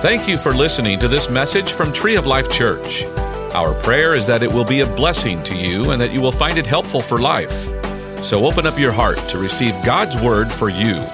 Thank you for listening to this message from Tree of Life Church. Our prayer is that it will be a blessing to you and that you will find it helpful for life. So open up your heart to receive God's word for you.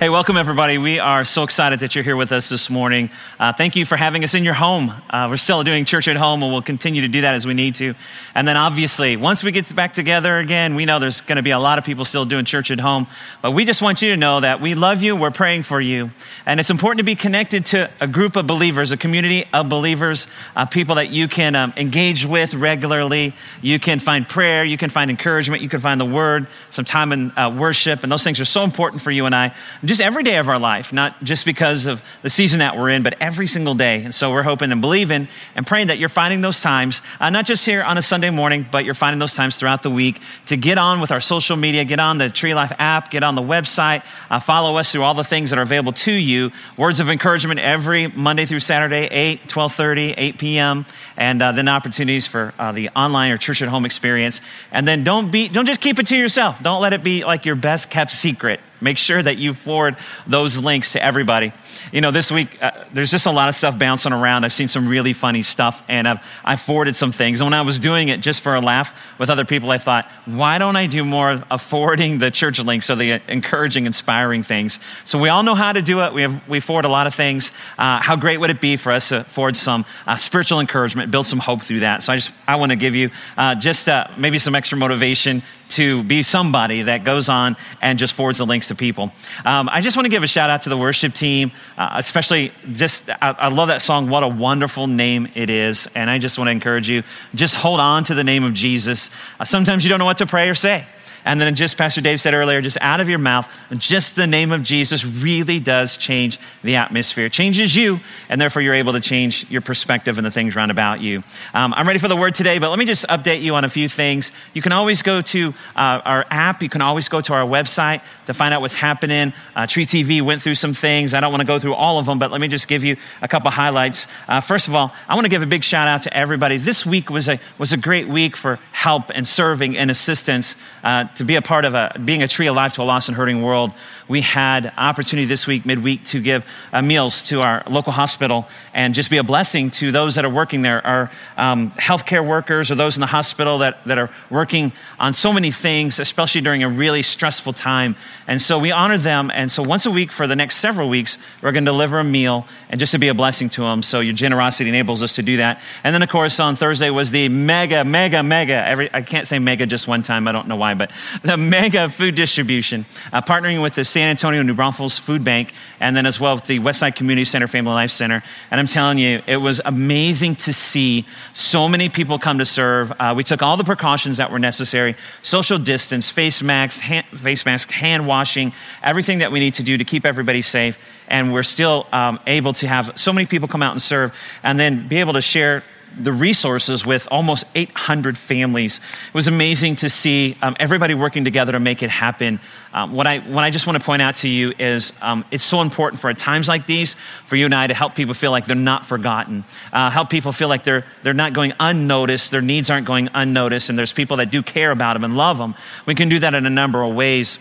Hey, welcome everybody. We are so excited that you're here with us this morning. Uh, thank you for having us in your home. Uh, we're still doing church at home and we'll continue to do that as we need to. And then obviously, once we get back together again, we know there's going to be a lot of people still doing church at home. But we just want you to know that we love you, we're praying for you. And it's important to be connected to a group of believers, a community of believers, uh, people that you can um, engage with regularly. You can find prayer, you can find encouragement, you can find the word, some time in uh, worship. And those things are so important for you and I. Just every day of our life, not just because of the season that we're in, but every single day. And so we're hoping and believing and praying that you're finding those times, uh, not just here on a Sunday morning, but you're finding those times throughout the week to get on with our social media, get on the Tree Life app, get on the website, uh, follow us through all the things that are available to you. Words of encouragement every Monday through Saturday, 8, 1230, 8 p.m., and uh, then opportunities for uh, the online or church at home experience. And then don't be, don't just keep it to yourself. Don't let it be like your best kept secret. Make sure that you forward those links to everybody. You know, this week, uh, there's just a lot of stuff bouncing around. I've seen some really funny stuff, and I've, I've forwarded some things. And when I was doing it just for a laugh with other people, I thought, why don't I do more of forwarding the church links or the encouraging, inspiring things? So we all know how to do it. We, have, we forward a lot of things. Uh, how great would it be for us to forward some uh, spiritual encouragement, build some hope through that? So I just, I want to give you uh, just uh, maybe some extra motivation to be somebody that goes on and just forwards the links to people. Um, I just want to give a shout out to the worship team, uh, especially just, I, I, love that song, What a Wonderful Name It Is. And I just want to encourage you, just hold on to the name of Jesus. Uh, sometimes you don't know what to pray or say. And then just Pastor Dave said earlier, just out of your mouth, just the name of Jesus really does change the atmosphere. It changes you, and therefore you're able to change your perspective and the things around about you. Um, I'm ready for the word today, but let me just update you on a few things. You can always go to uh, our app. You can always go to our website to find out what's happening. Uh, Tree TV went through some things. I don't want to go through all of them, but let me just give you a couple highlights. Uh, first of all, I want to give a big shout out to everybody. This week was a, was a great week for help and serving and assistance uh, to be a part of a, being a tree of life to a lost and hurting world. We had opportunity this week, midweek, to give uh, meals to our local hospital and just be a blessing to those that are working there, our um, healthcare workers or those in the hospital that, that are working on so many things, especially during a really stressful time. And so we honor them. And so once a week for the next several weeks, we're going to deliver a meal and just to be a blessing to them. So your generosity enables us to do that. And then, of course, on Thursday was the mega, mega, mega, every, I can't say mega just one time. I don't know why, but the mega food distribution, uh, partnering with the San Antonio New Braunfels Food Bank, and then as well with the Westside Community Center Family Life Center. And I'm telling you, it was amazing to see so many people come to serve. Uh, we took all the precautions that were necessary social distance, face masks, hand, face mask, hand washing, everything that we need to do to keep everybody safe. And we're still um, able to have so many people come out and serve and then be able to share the resources with almost 800 families. It was amazing to see um, everybody working together to make it happen. Um, what, I, what I just want to point out to you is um, it's so important for at times like these for you and I to help people feel like they're not forgotten, uh, help people feel like they're, they're not going unnoticed, their needs aren't going unnoticed, and there's people that do care about them and love them. We can do that in a number of ways.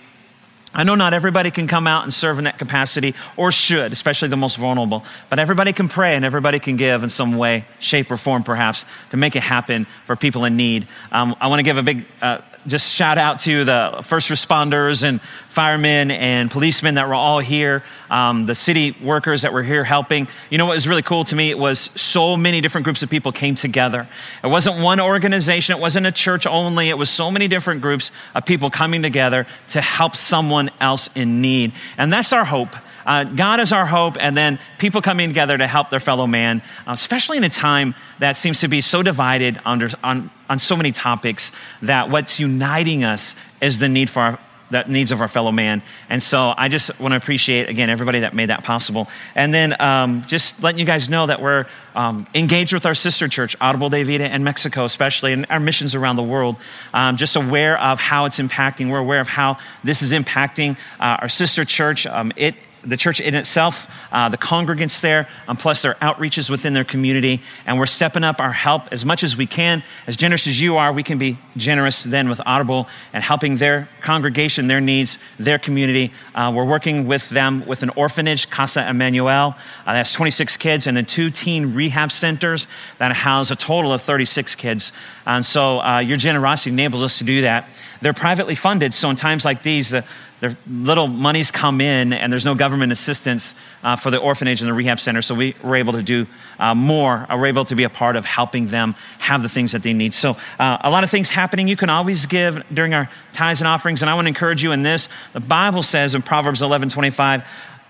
I know not everybody can come out and serve in that capacity or should, especially the most vulnerable, but everybody can pray and everybody can give in some way, shape, or form, perhaps, to make it happen for people in need. Um, I want to give a big uh, just shout out to the first responders and firemen and policemen that were all here, um, the city workers that were here helping. You know what was really cool to me? It was so many different groups of people came together. It wasn't one organization, it wasn't a church only, it was so many different groups of people coming together to help someone else in need. And that's our hope uh, God is our hope, and then people coming together to help their fellow man, uh, especially in a time that seems to be so divided under, on, on so many topics that what's uniting us is the need for our, the needs of our fellow man. And so I just want to appreciate, again, everybody that made that possible. And then um, just letting you guys know that we're um, engaged with our sister church, Árbol de Vida in Mexico, especially, and our missions around the world. Um, just aware of how it's impacting. We're aware of how this is impacting uh, our sister church. Um, it the church in itself, uh, the congregants there, um, plus their outreaches within their community. And we're stepping up our help as much as we can. As generous as you are, we can be generous then with Árbol and helping their congregation, their needs, their community. Uh, we're working with them with an orphanage, Casa Emmanuel. Uh, that's 26 kids, and then two teen rehab centers that house a total of 36 kids. And so uh, your generosity enables us to do that. They're privately funded, so in times like these, the, the little monies come in and there's no government assistance uh, for the orphanage and the rehab center. So we were able to do uh, more. Uh, we're able to be a part of helping them have the things that they need. So uh, a lot of things happening. You can always give during our tithes and offerings. And I want to encourage you in this. The Bible says in Proverbs 11 25,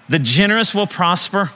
the generous will prosper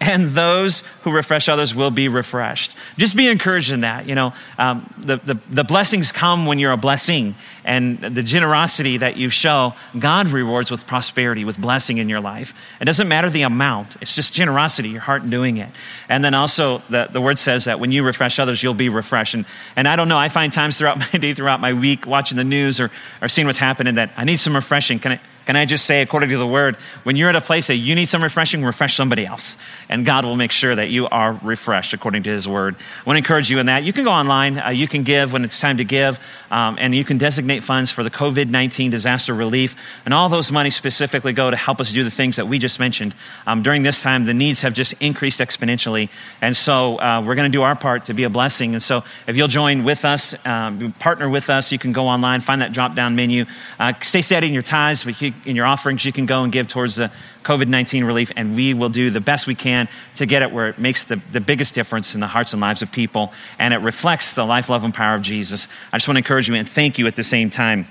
and those who refresh others will be refreshed. Just be encouraged in that. You know, um, the, the, the, blessings come when you're a blessing, and the generosity that you show, God rewards with prosperity, with blessing in your life. It doesn't matter the amount, it's just generosity, your heart in doing it. And then also, the, the word says that when you refresh others, you'll be refreshed. And, and I don't know, I find times throughout my day, throughout my week, watching the news or, or seeing what's happening, that I need some refreshing. Can I, can I just say, according to the word, when you're at a place that you need some refreshing, refresh somebody else. And God will make sure that you are refreshed according to his word. I want to encourage you in that. You can go online, uh, you can give when it's time to give, um, and you can designate funds for the COVID 19 disaster relief. And all those monies specifically go to help us do the things that we just mentioned. Um, during this time, the needs have just increased exponentially. And so uh, we're going to do our part to be a blessing. And so if you'll join with us, um, partner with us, you can go online, find that drop down menu. Uh, stay steady in your tithes, but you in your offerings, you can go and give towards the COVID 19 relief, and we will do the best we can to get it where it makes the, the biggest difference in the hearts and lives of people, and it reflects the life, love, and power of Jesus. I just want to encourage you and thank you at the same time.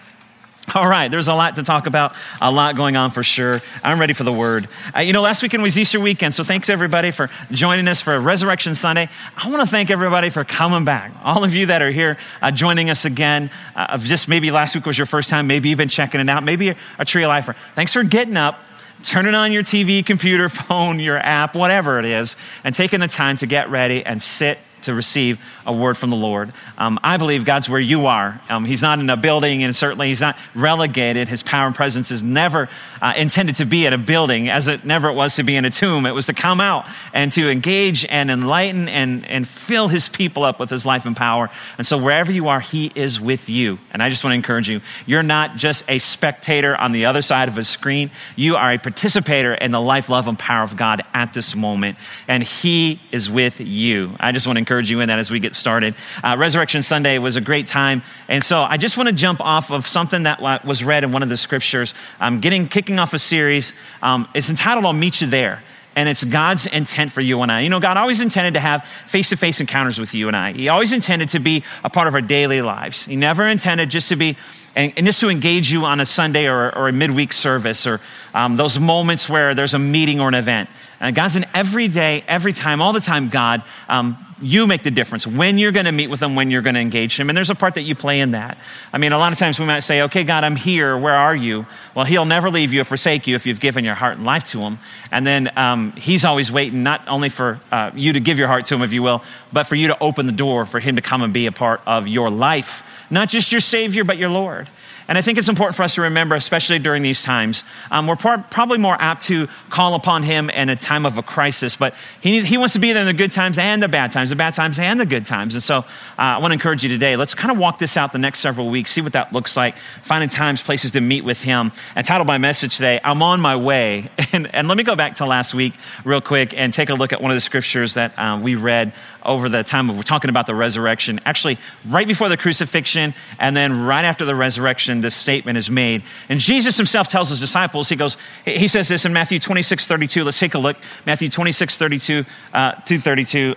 All right, there's a lot to talk about, a lot going on for sure. I'm ready for the word. Uh, you know, last weekend was Easter weekend, so thanks everybody for joining us for Resurrection Sunday. I want to thank everybody for coming back. All of you that are here uh, joining us again, uh, just maybe last week was your first time, maybe you've been checking it out, maybe a tree of lifer. Thanks for getting up, turning on your TV, computer, phone, your app, whatever it is, and taking the time to get ready and sit to receive a word from the Lord. Um, I believe God's where you are. Um, he's not in a building, and certainly He's not relegated. His power and presence is never uh, intended to be in a building, as it never was to be in a tomb. It was to come out and to engage and enlighten and, and fill His people up with His life and power. And so, wherever you are, He is with you. And I just want to encourage you you're not just a spectator on the other side of a screen, you are a participator in the life, love, and power of God at this moment. And He is with you. I just want to encourage you in that as we get started. Uh, Resurrection Sunday was a great time. And so I just want to jump off of something that was read in one of the scriptures. I'm getting, kicking off a series. Um, it's entitled I'll Meet You There and it's God's intent for you and I. You know, God always intended to have face to face encounters with you and I. He always intended to be a part of our daily lives. He never intended just to be, and, and just to engage you on a Sunday or, or a midweek service or um, those moments where there's a meeting or an event. Uh, God's an every day, every time, all the time God. Um, you make the difference when you're going to meet with them, when you're going to engage them. And there's a part that you play in that. I mean, a lot of times we might say, okay, God, I'm here. Where are you? Well, He'll never leave you or forsake you if you've given your heart and life to Him. And then um, He's always waiting, not only for uh, you to give your heart to Him, if you will, but for you to open the door for Him to come and be a part of your life. Not just your Savior, but your Lord. And I think it's important for us to remember, especially during these times, um, we're par- probably more apt to call upon Him in a time of a crisis, but He, he wants to be there in the good times and the bad times, the bad times and the good times. And so uh, I want to encourage you today, let's kind of walk this out the next several weeks, see what that looks like, finding times, places to meet with Him. I titled my message today, I'm on my way. And, and let me go back to last week real quick and take a look at one of the scriptures that um, we read over the time of we're talking about the resurrection. Actually, right before the crucifixion and then right after the resurrection, this statement is made. And Jesus himself tells his disciples, he goes, he says this in Matthew 26, 32. Let's take a look. Matthew 26, 32 uh, to 32.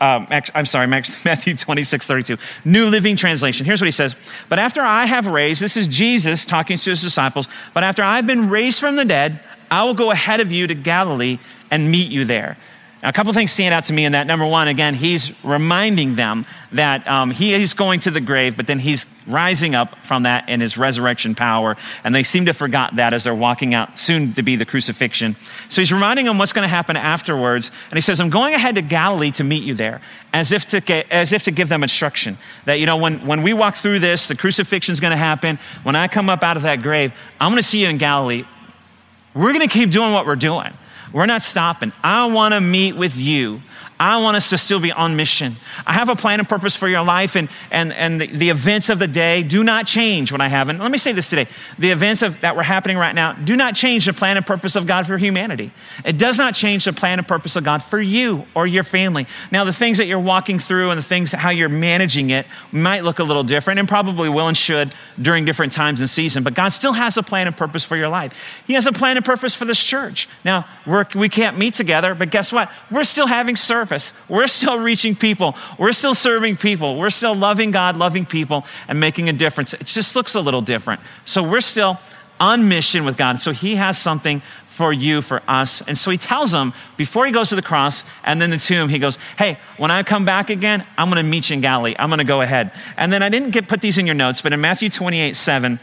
Um, I'm sorry, Matthew 26, 32. New Living Translation. Here's what he says. But after I have raised, this is Jesus talking to his disciples, but after I've been raised from the dead, I will go ahead of you to Galilee and meet you there. Now, a couple things stand out to me in that. Number one, again, he's reminding them that um, he is going to the grave, but then he's rising up from that in his resurrection power. And they seem to have forgot that as they're walking out, soon to be the crucifixion. So he's reminding them what's going to happen afterwards. And he says, I'm going ahead to Galilee to meet you there, as if to, get, as if to give them instruction. That, you know, when, when we walk through this, the crucifixion is going to happen. When I come up out of that grave, I'm going to see you in Galilee We're going to keep doing what we're doing. We're not stopping. I want to meet with you. I want us to still be on mission. I have a plan and purpose for your life, and, and, and the, the events of the day do not change what I have. And let me say this today the events of, that were happening right now do not change the plan and purpose of God for humanity. It does not change the plan and purpose of God for you or your family. Now, the things that you're walking through and the things, how you're managing it, might look a little different and probably will and should during different times and seasons, but God still has a plan and purpose for your life. He has a plan and purpose for this church. Now, we're, we can't meet together, but guess what? We're still having service We're still reaching people. We're still serving people. We're still loving God, loving people, and making a difference. It just looks a little different. So we're still on mission with God. So He has something for you, for us. And so He tells them before He goes to the cross and then the tomb, He goes, Hey, when I come back again, I'm going to meet you in Galilee. I'm going to go ahead. And then I didn't get put these in your notes, but in Matthew 28 7,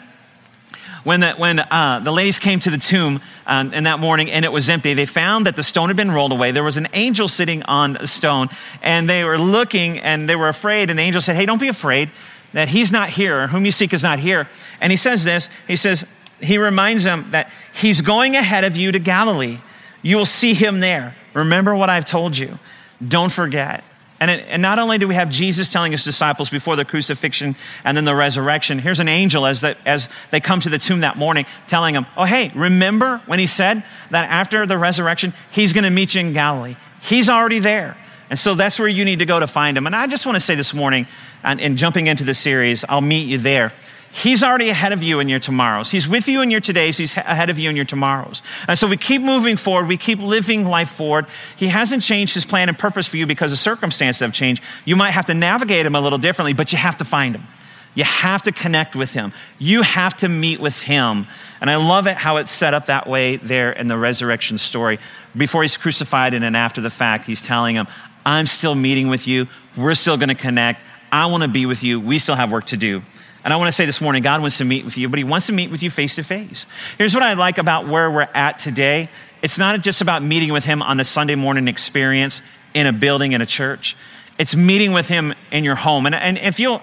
when the, when, uh, the ladies came to the tomb um, in that morning and it was empty, they found that the stone had been rolled away. There was an angel sitting on a stone, and they were looking and they were afraid. And the angel said, Hey, don't be afraid that he's not here, whom you seek is not here. And he says this He says, He reminds them that he's going ahead of you to Galilee. You will see him there. Remember what I've told you. Don't forget. And, it, and, not only do we have Jesus telling his disciples before the crucifixion and then the resurrection, here's an angel as, the, as they come to the tomb that morning telling them, Oh, hey, remember when he said that after the resurrection, he's going to meet you in Galilee? He's already there. And so that's where you need to go to find him. And I just want to say this morning, and, and jumping into the series, I'll meet you there. He's already ahead of you in your tomorrows. He's with you in your todays. He's ahead of you in your tomorrows. And so we keep moving forward. We keep living life forward. He hasn't changed his plan and purpose for you because the circumstances have changed. You might have to navigate him a little differently, but you have to find him. You have to connect with him. You have to meet with him. And I love it how it's set up that way there in the resurrection story. Before he's crucified and then after the fact, he's telling him, I'm still meeting with you. We're still going to connect. I want to be with you. We still have work to do. And I want to say this morning, God wants to meet with you, but He wants to meet with you face to face. Here's what I like about where we're at today it's not just about meeting with Him on the Sunday morning experience in a building, in a church. It's meeting with Him in your home. And, and if you'll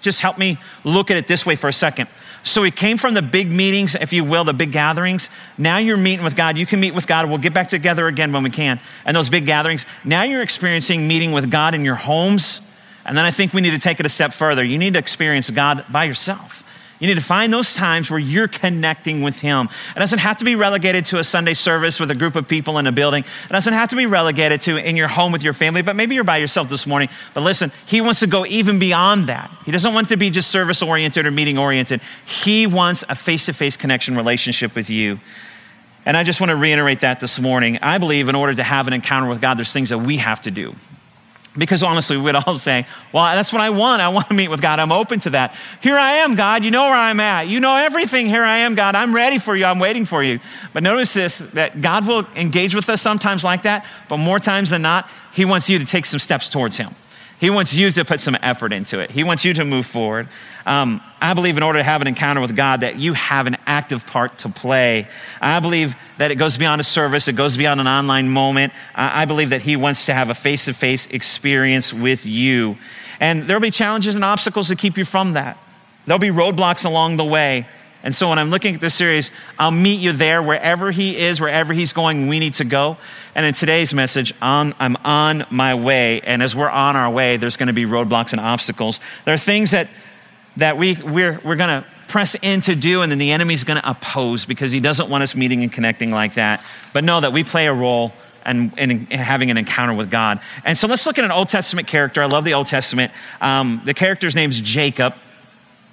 just help me look at it this way for a second. So we came from the big meetings, if you will, the big gatherings. Now you're meeting with God. You can meet with God. We'll get back together again when we can. And those big gatherings. Now you're experiencing meeting with God in your homes and then I think we need to take it a step further. You need to experience God by yourself. You need to find those times where you're connecting with Him. It doesn't have to be relegated to a Sunday service with a group of people in a building. It doesn't have to be relegated to in your home with your family, but maybe you're by yourself this morning. But listen, He wants to go even beyond that. He doesn't want to be just service oriented or meeting oriented. He wants a face to face connection relationship with you. And I just want to reiterate that this morning. I believe in order to have an encounter with God, there's things that we have to do. Because honestly, we would all say, Well, that's what I want. I want to meet with God. I'm open to that. Here I am, God. You know where I'm at. You know everything. Here I am, God. I'm ready for you. I'm waiting for you. But notice this that God will engage with us sometimes like that, but more times than not, He wants you to take some steps towards Him. He wants you to put some effort into it. He wants you to move forward. Um, I believe in order to have an encounter with God, that you have an active part to play. I believe that it goes beyond a service, it goes beyond an online moment. I believe that He wants to have a face to face experience with you. And there'll be challenges and obstacles to keep you from that. There'll be roadblocks along the way. And so when I'm looking at this series, I'll meet you there wherever he is, wherever he's going, we need to go. And in today's message, I'm, on my way. And as we're on our way, there's going to be roadblocks and obstacles. There are things that, that we, we're, we're going to press in to do, and then the enemy's going to oppose because he doesn't want us meeting and connecting like that. But know that we play a role and, and, having an encounter with God. And so let's look at an Old Testament character. I love the Old Testament. Um, the character's name's Jacob.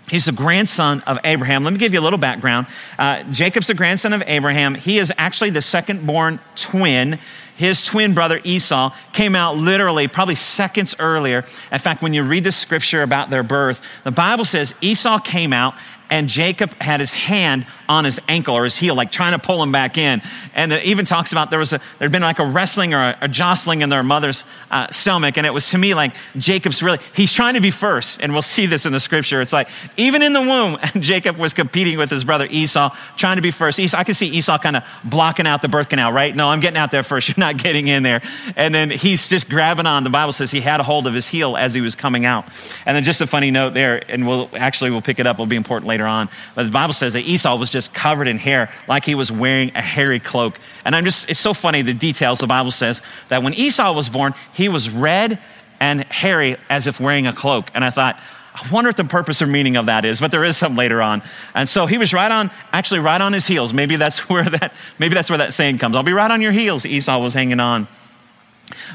He's the grandson of Abraham. Let me give you a little background. Uh, Jacob's the grandson of Abraham. He is actually the second born twin. His twin brother Esau came out literally probably seconds earlier. In fact, when you read the scripture about their birth, the Bible says Esau came out and Jacob had his hand on his ankle or his heel, like trying to pull him back in. And it even talks about there was a, there'd been like a wrestling or a, a jostling in their mother's uh, stomach. And it was to me like Jacob's really, he's trying to be first. And we'll see this in the scripture. It's like, even in the womb, Jacob was competing with his brother Esau, trying to be first. Esau, I can see Esau kind of blocking out the birth canal, right? No, I'm getting out there first. You're not getting in there. And then he's just grabbing on. The Bible says he had a hold of his heel as he was coming out. And then just a funny note there, and we'll actually, we'll pick it up. It'll be important later later on. But the Bible says that Esau was just covered in hair, like he was wearing a hairy cloak. And I'm just, it's so funny the details. The Bible says that when Esau was born, he was red and hairy as if wearing a cloak. And I thought, I wonder what the purpose or meaning of that is, but there is some later on. And so he was right on, actually right on his heels. Maybe that's where that, maybe that's where that saying comes. I'll be right on your heels. Esau was hanging on.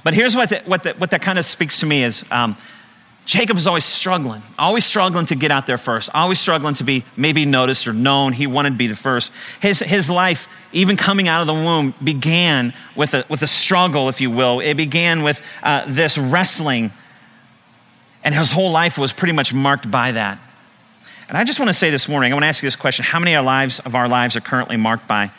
But here's what, the, what, the, what that kind of speaks to me is um, Jacob is always struggling, always struggling to get out there first, always struggling to be maybe noticed or known. He wanted to be the first. His, his life, even coming out of the womb, began with a, with a struggle, if you will. It began with uh, this wrestling, and his whole life was pretty much marked by that. And I just want to say this morning, I want to ask you this question How many of our lives, of our lives are currently marked by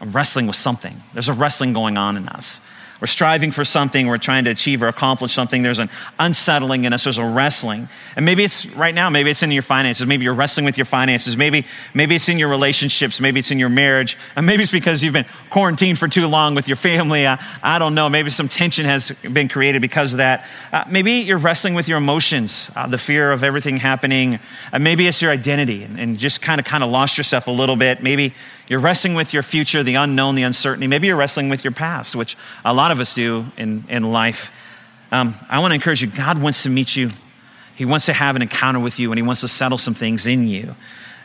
wrestling with something? There's a wrestling going on in us. We're striving for something, we're trying to achieve or accomplish something. There's an unsettling in us, there's a wrestling. And maybe it's right now, maybe it's in your finances, maybe you're wrestling with your finances, maybe, maybe it's in your relationships, maybe it's in your marriage, and maybe it's because you've been quarantined for too long with your family. I, I don't know, maybe some tension has been created because of that. Uh, maybe you're wrestling with your emotions, uh, the fear of everything happening. Uh, maybe it's your identity and, and just kind of kind of lost yourself a little bit. Maybe you're wrestling with your future, the unknown, the uncertainty. Maybe you're wrestling with your past, which a lot of us do in, in life. Um, I want to encourage you God wants to meet you, He wants to have an encounter with you, and He wants to settle some things in you.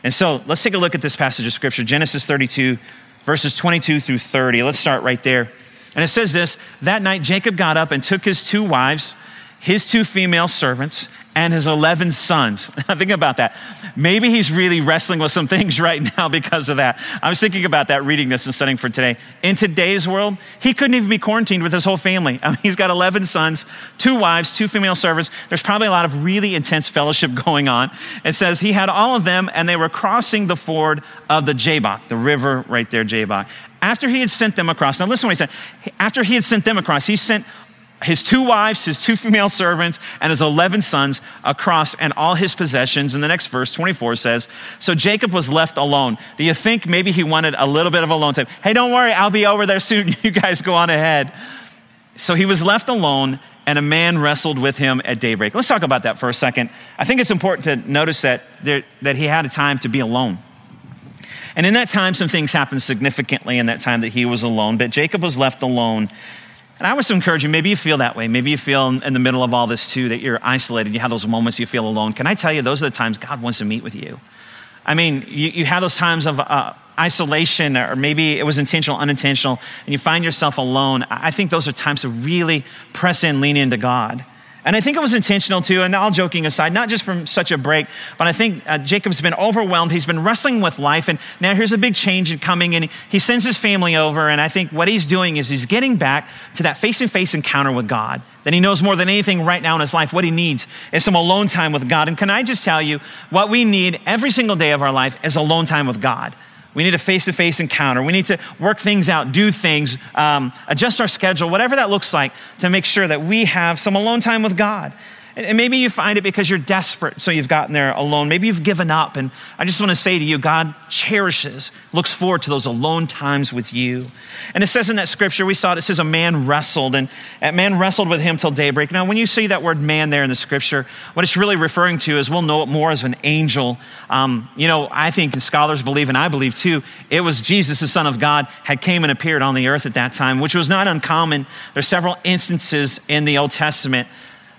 And so let's take a look at this passage of Scripture Genesis 32, verses 22 through 30. Let's start right there. And it says this That night, Jacob got up and took his two wives, his two female servants, and his 11 sons. Think about that. Maybe he's really wrestling with some things right now because of that. I was thinking about that reading this and studying for today. In today's world, he couldn't even be quarantined with his whole family. I mean, he's got 11 sons, two wives, two female servants. There's probably a lot of really intense fellowship going on. It says he had all of them and they were crossing the ford of the Jabbok, the river right there, Jabbok. After he had sent them across, now listen what he said. After he had sent them across, he sent his two wives, his two female servants, and his 11 sons across and all his possessions. And the next verse, 24, says, So Jacob was left alone. Do you think maybe he wanted a little bit of alone time? Hey, don't worry, I'll be over there soon. You guys go on ahead. So he was left alone, and a man wrestled with him at daybreak. Let's talk about that for a second. I think it's important to notice that, there, that he had a time to be alone. And in that time, some things happened significantly in that time that he was alone. But Jacob was left alone. And I want to encourage you, maybe you feel that way. Maybe you feel in the middle of all this too that you're isolated. You have those moments you feel alone. Can I tell you, those are the times God wants to meet with you. I mean, you, you have those times of uh, isolation, or maybe it was intentional, unintentional, and you find yourself alone. I think those are times to really press in, lean into God. And I think it was intentional too, and all joking aside, not just from such a break, but I think uh, Jacob's been overwhelmed. He's been wrestling with life, and now here's a big change coming, and he sends his family over. And I think what he's doing is he's getting back to that face to face encounter with God. That he knows more than anything right now in his life, what he needs is some alone time with God. And can I just tell you, what we need every single day of our life is alone time with God. We need a face to face encounter. We need to work things out, do things, um, adjust our schedule, whatever that looks like, to make sure that we have some alone time with God. And maybe you find it because you're desperate, so you've gotten there alone. Maybe you've given up. And I just want to say to you, God cherishes, looks forward to those alone times with you. And it says in that scripture, we saw it, it says a man wrestled, and that man wrestled with him till daybreak. Now, when you see that word man there in the scripture, what it's really referring to is we'll know it more as an angel. Um, you know, I think scholars believe, and I believe too, it was Jesus, the Son of God, had came and appeared on the earth at that time, which was not uncommon. There's several instances in the Old Testament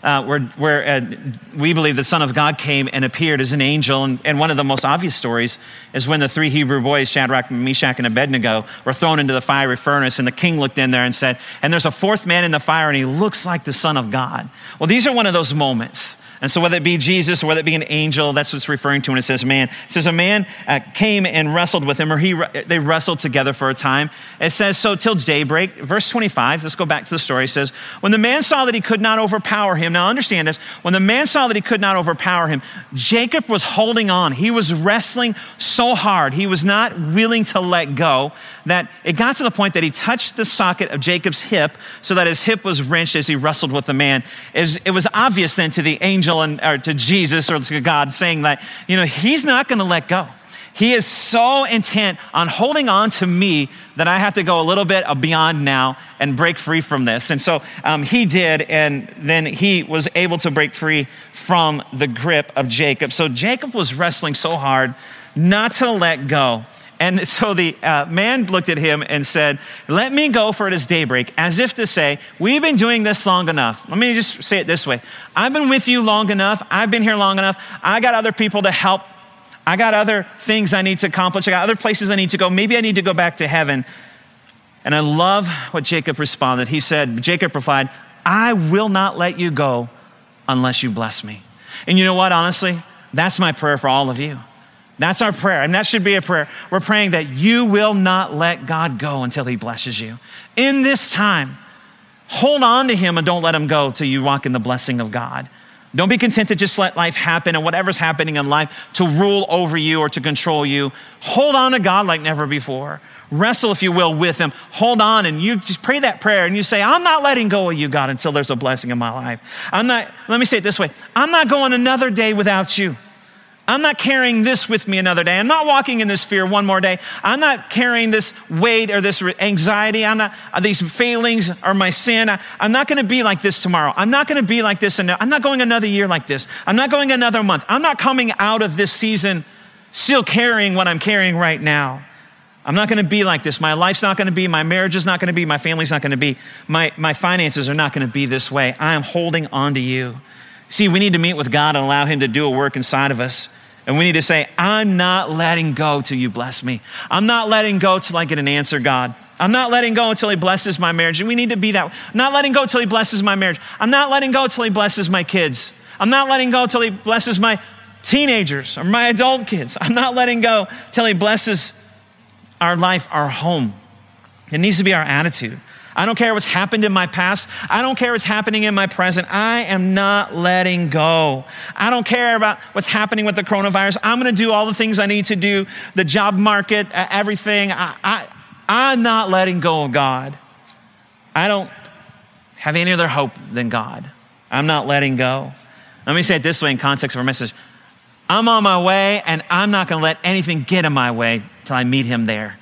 uh, where, where uh, we believe the Son of God came and appeared as an angel. And, and, one of the most obvious stories is when the three Hebrew boys, Shadrach, Meshach, and Abednego, were thrown into the fiery furnace. And the king looked in there and said, And there's a fourth man in the fire, and he looks like the Son of God. Well, these are one of those moments and so, whether it be Jesus or whether it be an angel, that's what it's referring to when it says man. It says a man uh, came and wrestled with him, or he, they wrestled together for a time. It says, so till daybreak. Verse 25, let's go back to the story. It says, when the man saw that he could not overpower him, now understand this, when the man saw that he could not overpower him, Jacob was holding on. He was wrestling so hard. He was not willing to let go that it got to the point that he touched the socket of Jacob's hip so that his hip was wrenched as he wrestled with the man. It was, it was obvious then to the angel and or to Jesus or to God saying that, you know, he's not going to let go. He is so intent on holding on to me that I have to go a little bit beyond now and break free from this. And so um, he did, and then he was able to break free from the grip of Jacob. So Jacob was wrestling so hard not to let go. And so the uh, man looked at him and said, Let me go, for it is daybreak, as if to say, We've been doing this long enough. Let me just say it this way I've been with you long enough. I've been here long enough. I got other people to help. I got other things I need to accomplish. I got other places I need to go. Maybe I need to go back to heaven. And I love what Jacob responded. He said, Jacob replied, I will not let you go unless you bless me. And you know what, honestly? That's my prayer for all of you. That's our prayer, and that should be a prayer. We're praying that you will not let God go until He blesses you. In this time, hold on to Him and don't let Him go till you walk in the blessing of God. Don't be content to just let life happen and whatever's happening in life to rule over you or to control you. Hold on to God like never before. Wrestle, if you will, with Him. Hold on and you just pray that prayer and you say, I'm not letting go of you, God, until there's a blessing in my life. I'm not, let me say it this way I'm not going another day without you. I'm not carrying this with me another day. I'm not walking in this fear one more day. I'm not carrying this weight or this anxiety. I'm not uh, these failings or my sin. I, am not going to be like this tomorrow. I'm not going to be like this. And I'm not going another year like this. I'm not going another month. I'm not coming out of this season still carrying what I'm carrying right now. I'm not going to be like this. My life's not going to be, my marriage is not going to be, my family's not going to be, my, my finances are not going to be this way. I am holding on to you. See, we need to meet with God and allow Him to do a work inside of us. And we need to say, I'm not letting go till you bless me. I'm not letting go till I get an answer, God. I'm not letting go until He blesses my marriage. And we need to be that. I'm not letting go till He blesses my marriage. I'm not letting go till He blesses my kids. I'm not letting go till He blesses my teenagers or my adult kids. I'm not letting go till He blesses our life, our home. It needs to be our attitude. I don't care what's happened in my past. I don't care what's happening in my present. I am not letting go. I don't care about what's happening with the coronavirus. I'm going to do all the things I need to do, the job market, everything. I, I, I'm not letting go of God. I don't have any other hope than God. I'm not letting go. Let me say it this way in context of our message I'm on my way, and I'm not going to let anything get in my way till I meet Him there.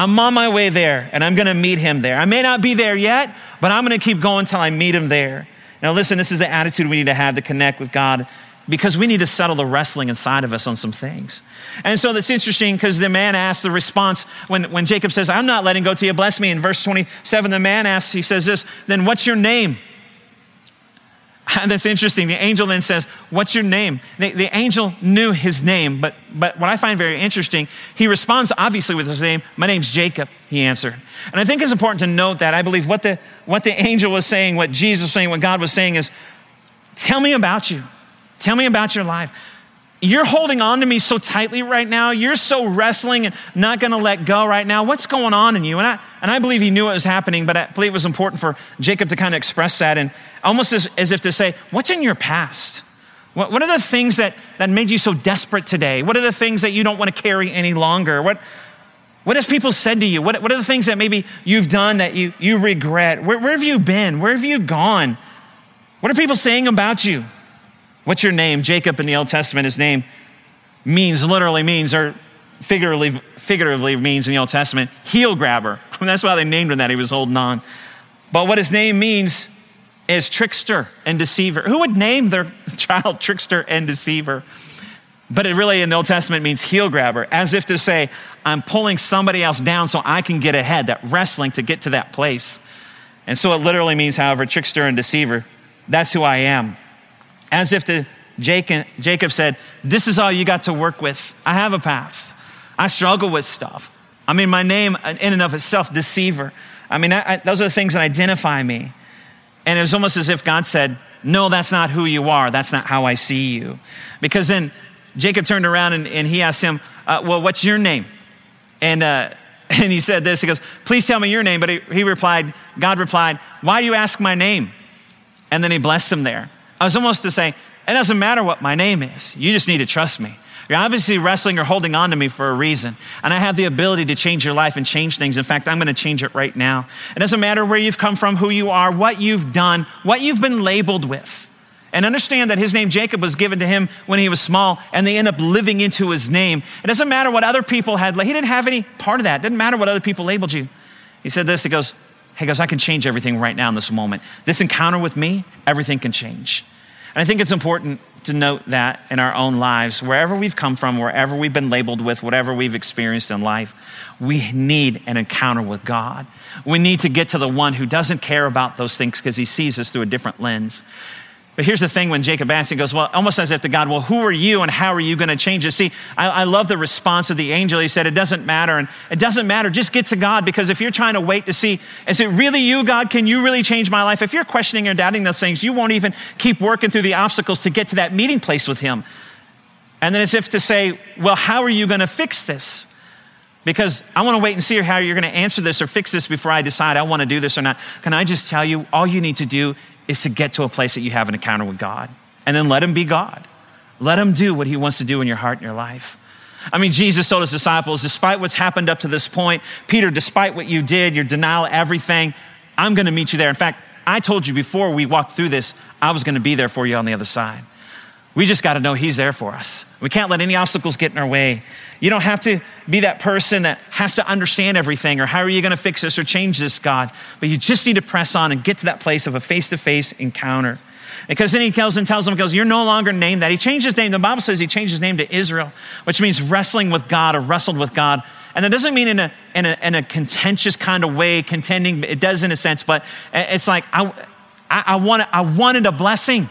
I'm on my way there and I'm going to meet him there. I may not be there yet, but I'm going to keep going until I meet him there. Now, listen, this is the attitude we need to have to connect with God because we need to settle the wrestling inside of us on some things. And so that's interesting because the man asks the response when, when Jacob says, I'm not letting go till you bless me. In verse 27, the man asks, he says this, then what's your name? That's interesting. The angel then says, What's your name? The, the, angel knew his name, but, but what I find very interesting, he responds obviously with his name. My name's Jacob, he answered. And I think it's important to note that I believe what the, what the angel was saying, what Jesus was saying, what God was saying is, Tell me about you. Tell me about your life you're holding on to me so tightly right now. You're so wrestling and not going to let go right now. What's going on in you? And I, and I believe he knew what was happening, but I believe it was important for Jacob to kind of express that and almost as, as if to say, What's in your past? What, what are the things that, that made you so desperate today? What are the things that you don't want to carry any longer? What, what has people said to you? What, what are the things that maybe you've done that you, you regret? Where, where have you been? Where have you gone? What are people saying about you? What's your name? Jacob in the Old Testament, his name means, literally means, or figuratively, figuratively means in the Old Testament, heel grabber. I mean, that's why they named him that. He was holding on. But what his name means is trickster and deceiver. Who would name their child trickster and deceiver? But it really in the Old Testament means heel grabber, as if to say, I'm pulling somebody else down so I can get ahead, that wrestling to get to that place. And so it literally means, however, trickster and deceiver. That's who I am as if to Jacob, Jacob said, This is all you got to work with. I have a past. I struggle with stuff. I mean, my name in and of itself, deceiver. I mean, I, I, those are the things that identify me. And it was almost as if God said, No, that's not who you are. That's not how I see you. Because then Jacob turned around and, and he asked him, uh, Well, what's your name? And, uh, and he said this He goes, Please tell me your name. But he, he replied, God replied, Why do you ask my name? And then he blessed him there. I was almost to say, it doesn't matter what my name is. You just need to trust me. You're obviously wrestling or holding on to me for a reason. And I have the ability to change your life and change things. In fact, I'm going to change it right now. It doesn't matter where you've come from, who you are, what you've done, what you've been labeled with. And understand that his name Jacob was given to him when he was small, and they end up living into his name. It doesn't matter what other people had. He didn't have any part of that. It didn't matter what other people labeled you. He said this, he goes, He goes, I can change everything right now in this moment. This encounter with me, everything can change. And I think it's important to note that in our own lives, wherever we've come from, wherever we've been labeled with, whatever we've experienced in life, we need an encounter with God. We need to get to the one who doesn't care about those things because he sees us through a different lens. But here's the thing when Jacob asked, he goes, Well, almost as if to God, Well, who are you and how are you going to change it? See, I, I, love the response of the angel. He said, It doesn't matter. And it doesn't matter. Just get to God because if you're trying to wait to see, is it really you, God? Can you really change my life? If you're questioning or doubting those things, you won't even keep working through the obstacles to get to that meeting place with Him. And then as if to say, Well, how are you going to fix this? Because I want to wait and see how you're going to answer this or fix this before I decide I want to do this or not. Can I just tell you, all you need to do is to get to a place that you have an encounter with God. And then let Him be God. Let Him do what He wants to do in your heart and your life. I mean, Jesus told His disciples, despite what's happened up to this point, Peter, despite what you did, your denial, everything, I'm going to meet you there. In fact, I told you before we walked through this, I was going to be there for you on the other side. We just got to know He's there for us. We can't let any obstacles get in our way. You don't have to be that person that has to understand everything or how are you going to fix this or change this, God. But you just need to press on and get to that place of a face to face encounter. Because then he tells and tells them, goes, You're no longer named that. He changed his name. The Bible says he changed his name to Israel, which means wrestling with God or wrestled with God. And that doesn't mean in a, in a, in a contentious kind of way, contending. It does in a sense, but it's like, I, I, I, wanted, I wanted a blessing.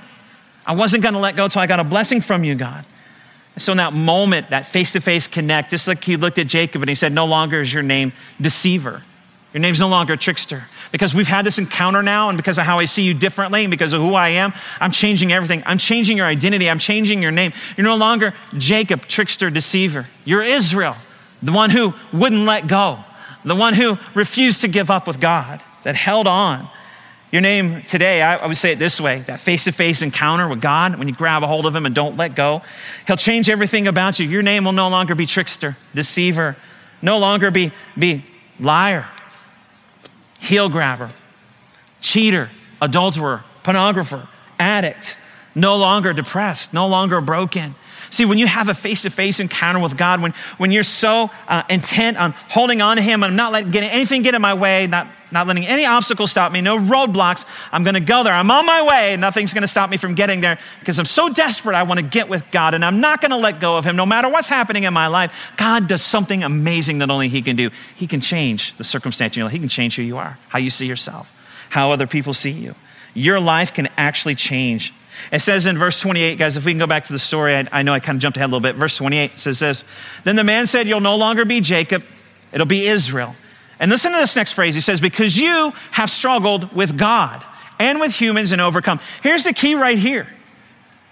I wasn't going to let go until I got a blessing from you, God. So in that moment, that face-to-face connect, just like he looked at Jacob and he said, no longer is your name deceiver. Your name's no longer trickster. Because we've had this encounter now, and because of how I see you differently, and because of who I am, I'm changing everything. I'm changing your identity. I'm changing your name. You're no longer Jacob, trickster, deceiver. You're Israel, the one who wouldn't let go, the one who refused to give up with God, that held on, your name today, I, would say it this way that face to face encounter with God, when you grab a hold of Him and don't let go, He'll change everything about you. Your name will no longer be trickster, deceiver, no longer be, be liar, heel grabber, cheater, adulterer, pornographer, addict, no longer depressed, no longer broken. See, when you have a face to face encounter with God, when, when you're so uh, intent on holding on to Him and not letting anything get in my way, not not letting any obstacles stop me, no roadblocks. I'm going to go there. I'm on my way. Nothing's going to stop me from getting there because I'm so desperate. I want to get with God and I'm not going to let go of Him no matter what's happening in my life. God does something amazing that only He can do. He can change the circumstance. You know, He can change who you are, how you see yourself, how other people see you. Your life can actually change. It says in verse 28, guys, if we can go back to the story, I, I know I kind of jumped ahead a little bit. Verse 28 says this Then the man said, You'll no longer be Jacob, it'll be Israel. And listen to this next phrase. He says, Because you have struggled with God and with humans and overcome. Here's the key right here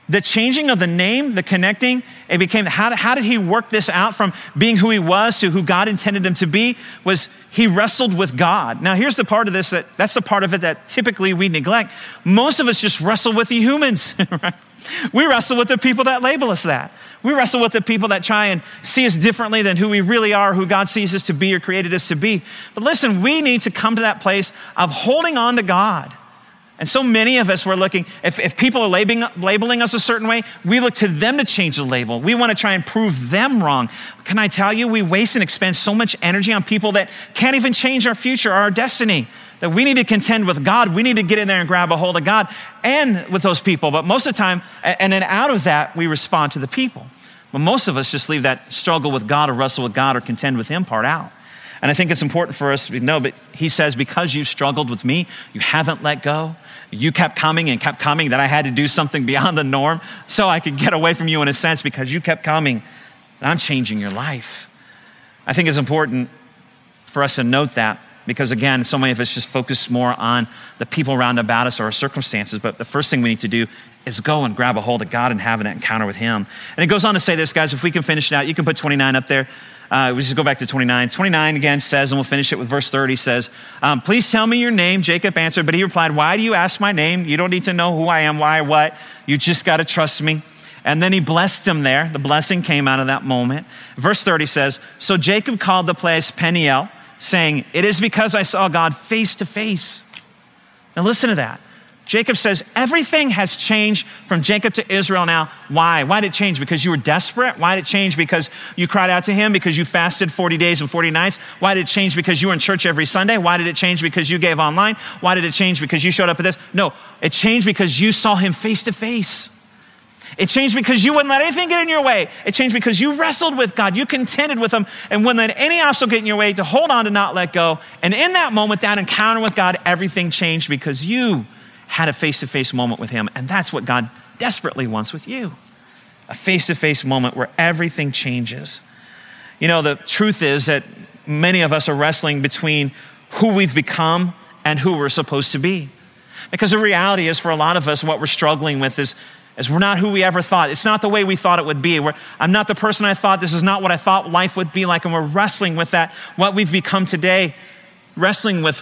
the changing of the name, the connecting, it became how, how did he work this out from being who he was to who God intended him to be? Was he wrestled with God. Now, here's the part of this that that's the part of it that typically we neglect. Most of us just wrestle with the humans, right? We wrestle with the people that label us that. We wrestle with the people that try and see us differently than who we really are, who God sees us to be or created us to be. But listen, we need to come to that place of holding on to God. And so many of us were looking, if, if people are labeling, labeling us a certain way, we look to them to change the label. We want to try and prove them wrong. Can I tell you, we waste and expend so much energy on people that can't even change our future or our destiny. That we need to contend with God. We need to get in there and grab a hold of God and with those people. But most of the time, and then out of that, we respond to the people. But most of us just leave that struggle with God or wrestle with God or contend with Him part out. And I think it's important for us to know, but He says, because you struggled with me, you haven't let go. You kept coming and kept coming, that I had to do something beyond the norm so I could get away from you in a sense because you kept coming. I'm changing your life. I think it's important for us to note that because again, so many of us just focus more on the people around about us or our circumstances. But the first thing we need to do is go and grab a hold of God and have an encounter with Him. And it goes on to say this, guys, if we can finish it out, you can put 29 up there. Uh, we just go back to 29. 29 again says, and we'll finish it with verse 30 says, um, Please tell me your name. Jacob answered, but he replied, Why do you ask my name? You don't need to know who I am, why, what. You just got to trust me. And then he blessed him there. The blessing came out of that moment. Verse 30 says, So Jacob called the place Peniel saying, It is because I saw God face to face. Now listen to that. Jacob says, Everything has changed from Jacob to Israel now. Why? Why did it change? Because you were desperate? Why did it change? Because you cried out to him? Because you fasted 40 days and 40 nights? Why did it change? Because you were in church every Sunday? Why did it change? Because you gave online? Why did it change? Because you showed up at this? No, it changed because you saw him face to face. It changed because you wouldn't let anything get in your way. It changed because you wrestled with God. You contended with Him and wouldn't let any obstacle get in your way to hold on to not let go. And in that moment, that encounter with God, everything changed because you had a face to face moment with Him. And that's what God desperately wants with you a face to face moment where everything changes. You know, the truth is that many of us are wrestling between who we've become and who we're supposed to be. Because the reality is, for a lot of us, what we're struggling with is, is we're not who we ever thought. It's not the way we thought it would be. We're, I'm not the person I thought. This is not what I thought life would be like. And we're wrestling with that, what we've become today, wrestling with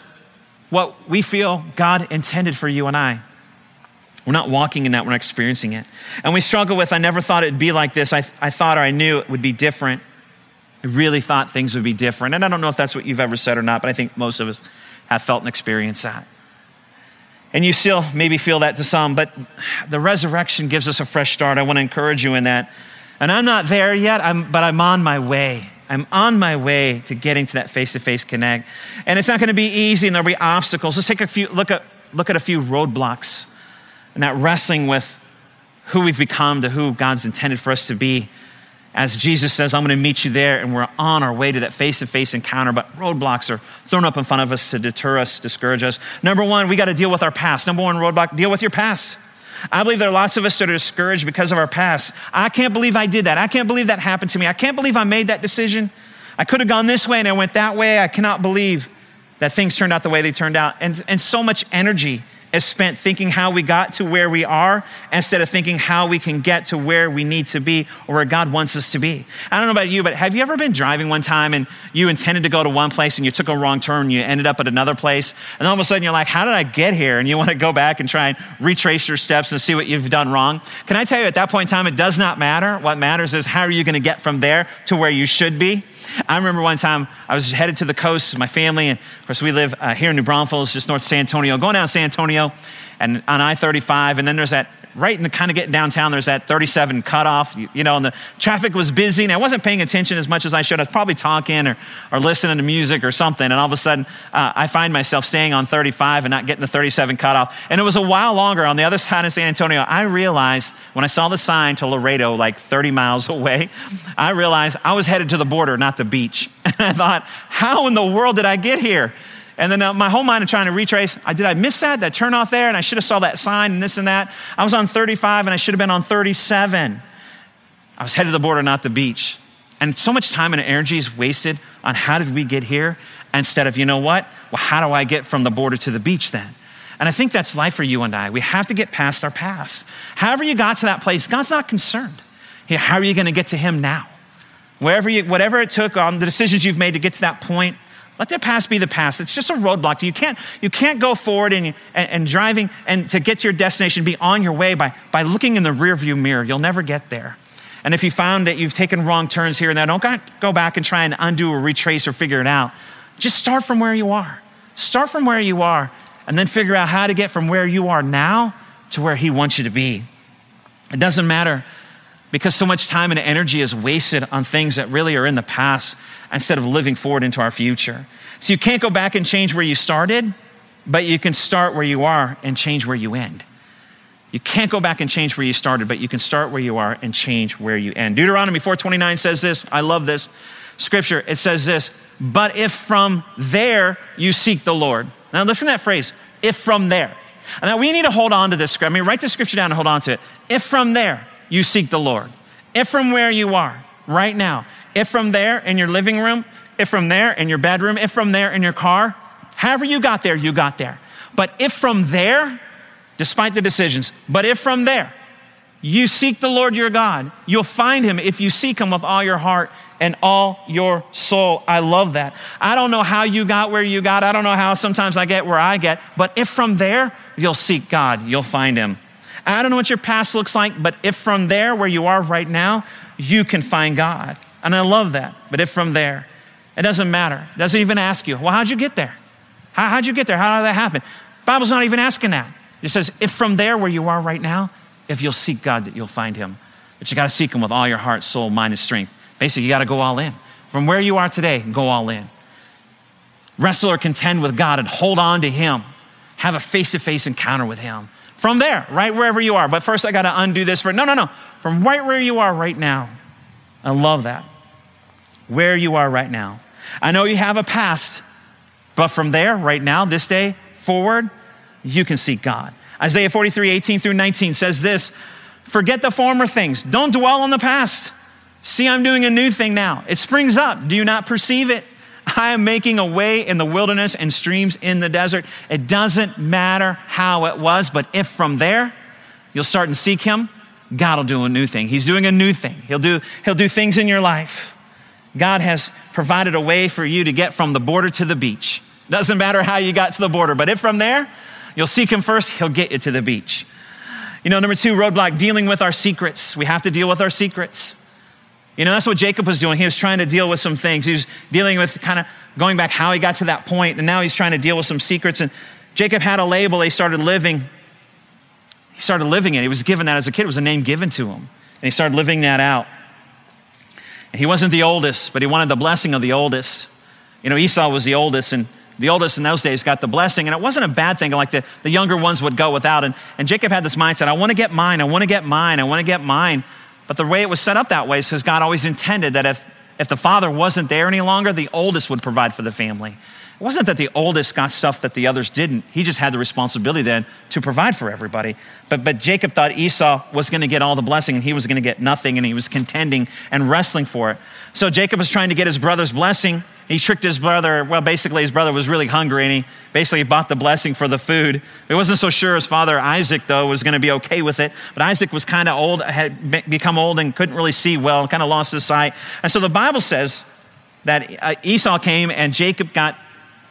what we feel God intended for you and I. We're not walking in that, we're not experiencing it. And we struggle with, I never thought it'd be like this. I, I thought or I knew it would be different. I really thought things would be different. And I don't know if that's what you've ever said or not, but I think most of us have felt and experienced that. And you still maybe feel that to some, but the resurrection gives us a fresh start. I want to encourage you in that. And I'm not there yet, I'm, but I'm on my way. I'm on my way to getting to that face to face connect. And it's not going to be easy and there'll be obstacles. Let's take a few, look at, look at a few roadblocks and that wrestling with who we've become to who God's intended for us to be as Jesus says, I'm going to meet you there, and we're on our way to that face to face encounter, but roadblocks are thrown up in front of us to deter us, discourage us. Number one, we got to deal with our past. Number one roadblock, deal with your past. I believe there are lots of us that are discouraged because of our past. I can't believe I did that. I can't believe that happened to me. I can't believe I made that decision. I could have gone this way and I went that way. I cannot believe that things turned out the way they turned out. And, and so much energy is spent thinking how we got to where we are instead of thinking how we can get to where we need to be or where God wants us to be. I don't know about you, but have you ever been driving one time and you intended to go to one place and you took a wrong turn and you ended up at another place? And all of a sudden you're like, how did I get here? And you want to go back and try and retrace your steps and see what you've done wrong. Can I tell you at that point in time, it does not matter. What matters is how are you going to get from there to where you should be? I remember one time I was headed to the coast with my family, and of course, we live uh, here in New Braunfels, just north of San Antonio, going down San Antonio and on I 35, and then there's that right in the kind of getting downtown, there's that 37 cutoff, you, know, and the traffic was busy, and I wasn't paying attention as much as I should. I was probably talking or, or listening to music or something, and all of a sudden, uh, I find myself staying on 35 and not getting the 37 cutoff. And it was a while longer on the other side of San Antonio. I realized when I saw the sign to Laredo, like 30 miles away, I realized I was headed to the border, not the beach. And I thought, how in the world did I get here? And then uh, my whole mind of trying to retrace, I, did I miss that? That turn off there? And I should have saw that sign and this and that. I was on 35 and I should have been on 37. I was headed to the border, not the beach. And so much time and energy is wasted on how did we get here instead of, you know what? Well, how do I get from the border to the beach then? And I think that's life for you and I. We have to get past our past. However, you got to that place, God's not concerned. How are you going to get to Him now? Wherever you, whatever it took on the decisions you've made to get to that point, let the past be the past. It's just a roadblock. You can't, you can't go forward and, and, and, driving and to get to your destination, be on your way by, by looking in the rearview mirror. You'll never get there. And if you found that you've taken wrong turns here and there, don't go back and try and undo or retrace or figure it out. Just start from where you are. Start from where you are and then figure out how to get from where you are now to where He wants you to be. It doesn't matter because so much time and energy is wasted on things that really are in the past instead of living forward into our future. So you can't go back and change where you started, but you can start where you are and change where you end. You can't go back and change where you started, but you can start where you are and change where you end. Deuteronomy 4:29 says this. I love this scripture. It says this, "But if from there you seek the Lord." Now listen to that phrase, if from there. And now we need to hold on to this scripture. I mean, write the scripture down and hold on to it. If from there you seek the Lord. If from where you are right now, if from there in your living room, if from there in your bedroom, if from there in your car, however you got there, you got there. But if from there, despite the decisions, but if from there you seek the Lord your God, you'll find him if you seek him with all your heart and all your soul. I love that. I don't know how you got where you got. I don't know how sometimes I get where I get, but if from there you'll seek God, you'll find him. I don't know what your past looks like, but if from there where you are right now, you can find God. And I love that. But if from there, it doesn't matter. It doesn't even ask you, well, how'd you get there? How, how'd you get there? How did that happen? The Bible's not even asking that. It says, if from there where you are right now, if you'll seek God, that you'll find him. But you got to seek him with all your heart, soul, mind, and strength. Basically, you got to go all in. From where you are today, go all in. Wrestle or contend with God and hold on to him. Have a face to face encounter with him. From there, right wherever you are. But first, I got to undo this for, no, no, no. From right where you are right now. I love that. Where you are right now. I know you have a past, but from there, right now, this day forward, you can seek God. Isaiah 43, 18 through 19 says this Forget the former things, don't dwell on the past. See, I'm doing a new thing now. It springs up. Do you not perceive it? I am making a way in the wilderness and streams in the desert. It doesn't matter how it was, but if from there you'll start and seek Him, God will do a new thing. He's doing a new thing. He'll do, he'll do things in your life. God has provided a way for you to get from the border to the beach. Doesn't matter how you got to the border, but if from there you'll seek Him first, He'll get you to the beach. You know, number two, roadblock, dealing with our secrets. We have to deal with our secrets. You know, that's what Jacob was doing. He was trying to deal with some things. He was dealing with kind of going back how he got to that point, and now he's trying to deal with some secrets. And Jacob had a label he started living. He started living it. He was given that as a kid. It was a name given to him. And he started living that out. And he wasn't the oldest, but he wanted the blessing of the oldest. You know, Esau was the oldest, and the oldest in those days got the blessing. And it wasn't a bad thing, like the, the younger ones would go without. And, and Jacob had this mindset I want to get mine, I want to get mine, I want to get mine. But the way it was set up that way because God always intended that if, if the father wasn't there any longer, the oldest would provide for the family. It wasn't that the oldest got stuff that the others didn't. He just had the responsibility then to provide for everybody. But, but Jacob thought Esau was going to get all the blessing and he was going to get nothing, and he was contending and wrestling for it. So Jacob was trying to get his brother's blessing. He tricked his brother. Well, basically, his brother was really hungry and he basically bought the blessing for the food. He wasn't so sure his father, Isaac, though, was going to be okay with it. But Isaac was kind of old, had become old and couldn't really see well, kind of lost his sight. And so the Bible says that uh, Esau came and Jacob got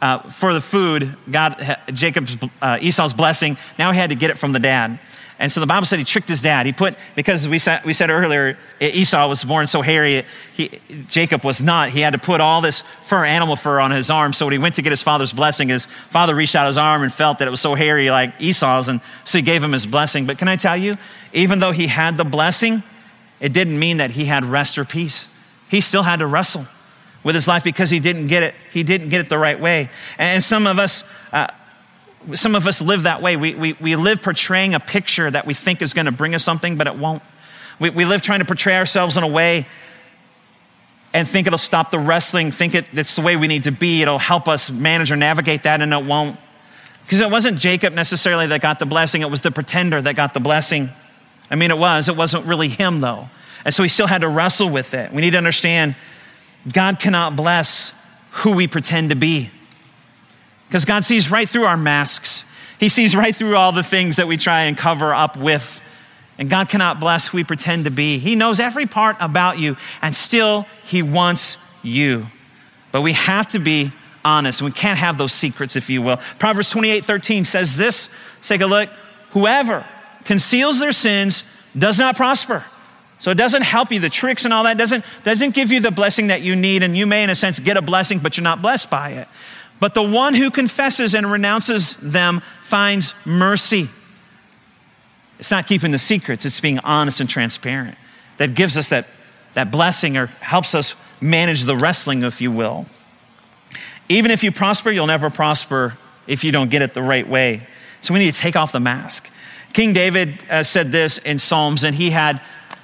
uh, for the food, God, Jacob's, uh, Esau's blessing. Now he had to get it from the dad. And so the Bible said he tricked his dad. He put, because we said, we said earlier, Esau was born so hairy, he, Jacob was not. He had to put all this fur, animal fur on his arm. So when he went to get his father's blessing, his father reached out his arm and felt that it was so hairy like Esau's. And so he gave him his blessing. But can I tell you, even though he had the blessing, it didn't mean that he had rest or peace. He still had to wrestle with his life because he didn't get it. He didn't get it the right way. And some of us, uh, some of us live that way. We, we, we live portraying a picture that we think is going to bring us something, but it won't. We, we live trying to portray ourselves in a way and think it'll stop the wrestling, think it, it's the way we need to be, it'll help us manage or navigate that, and it won't. Because it wasn't Jacob necessarily that got the blessing, it was the pretender that got the blessing. I mean, it was. It wasn't really him, though. And so he still had to wrestle with it. We need to understand God cannot bless who we pretend to be. Because God sees right through our masks. He sees right through all the things that we try and cover up with. And God cannot bless who we pretend to be. He knows every part about you, and still, He wants you. But we have to be honest. We can't have those secrets, if you will. Proverbs 28 13 says this take a look. Whoever conceals their sins does not prosper. So it doesn't help you. The tricks and all that doesn't, doesn't give you the blessing that you need. And you may, in a sense, get a blessing, but you're not blessed by it. But the one who confesses and renounces them finds mercy. It's not keeping the secrets, it's being honest and transparent. That gives us that, that blessing or helps us manage the wrestling, if you will. Even if you prosper, you'll never prosper if you don't get it the right way. So we need to take off the mask. King David uh, said this in Psalms, and he had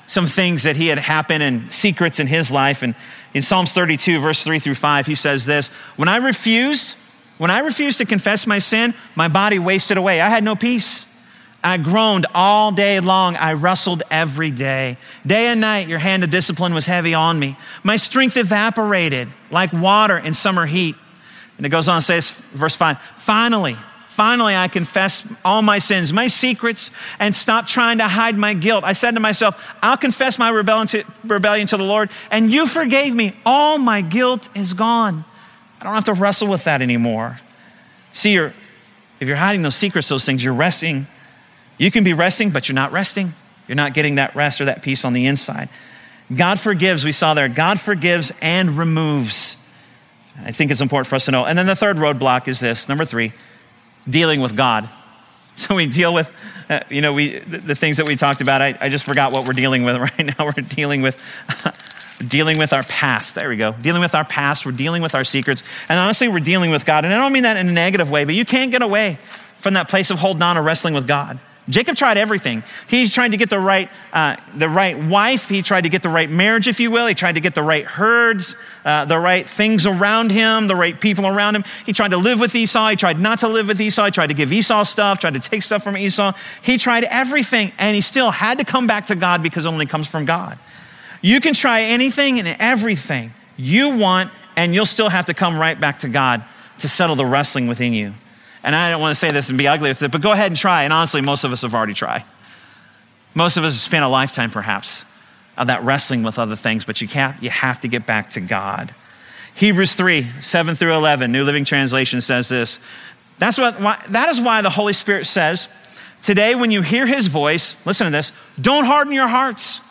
some things that he had happened and secrets in his life. And in Psalms 32, verse 3 through 5, he says this When I refused, when I refused to confess my sin, my body wasted away. I had no peace. I groaned all day long. I wrestled every day. Day and night, your hand of discipline was heavy on me. My strength evaporated like water in summer heat. And it goes on to say, verse 5 Finally, Finally, I confess all my sins, my secrets, and stop trying to hide my guilt. I said to myself, I'll confess my rebellion to, rebellion to the Lord, and you forgave me. All my guilt is gone. I don't have to wrestle with that anymore. See, you're, if you're hiding those secrets, those things, you're resting. You can be resting, but you're not resting. You're not getting that rest or that peace on the inside. God forgives, we saw there. God forgives and removes. I think it's important for us to know. And then the third roadblock is this number three dealing with God. So we deal with, uh, you know, we, the, the, things that we talked about. I, I just forgot what we're dealing with right now. We're dealing with, dealing with our past. There we go. Dealing with our past. We're dealing with our secrets. And honestly, we're dealing with God. And I don't mean that in a negative way, but you can't get away from that place of holding on or wrestling with God. Jacob tried everything. He tried to get the right, uh, the right wife. He tried to get the right marriage, if you will. He tried to get the right herds, uh, the right things around him, the right people around him. He tried to live with Esau. He tried not to live with Esau. He tried to give Esau stuff, tried to take stuff from Esau. He tried everything, and he still had to come back to God because only comes from God. You can try anything and everything you want, and you'll still have to come right back to God to settle the wrestling within you. And I don't want to say this and be ugly with it, but go ahead and try. And honestly, most of us have already tried. Most of us have spent a lifetime, perhaps, of that wrestling with other things, but you, can't, you have to get back to God. Hebrews 3, 7 through 11, New Living Translation says this. That's what, why, that is why the Holy Spirit says, Today, when you hear his voice, listen to this, don't harden your hearts.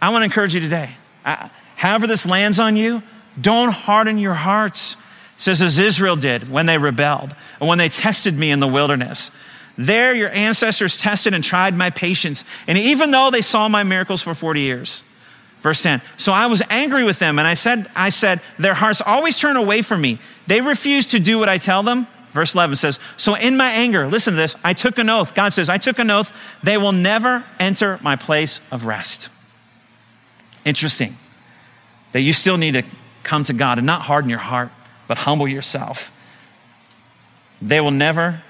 I want to encourage you today. however, this lands on you, don't harden your hearts says, as Israel did when they rebelled and when they tested me in the wilderness. There, your ancestors tested and tried my patience. And even though they saw my miracles for 40 years. Verse 10. So I was angry with them, and I said, I said, their hearts always turn away from me. They refuse to do what I tell them. Verse 11 says, So in my anger, listen to this, I took an oath. God says, I took an oath, they will never enter my place of rest. Interesting that you still need to come to God and not harden your heart but humble yourself. They will never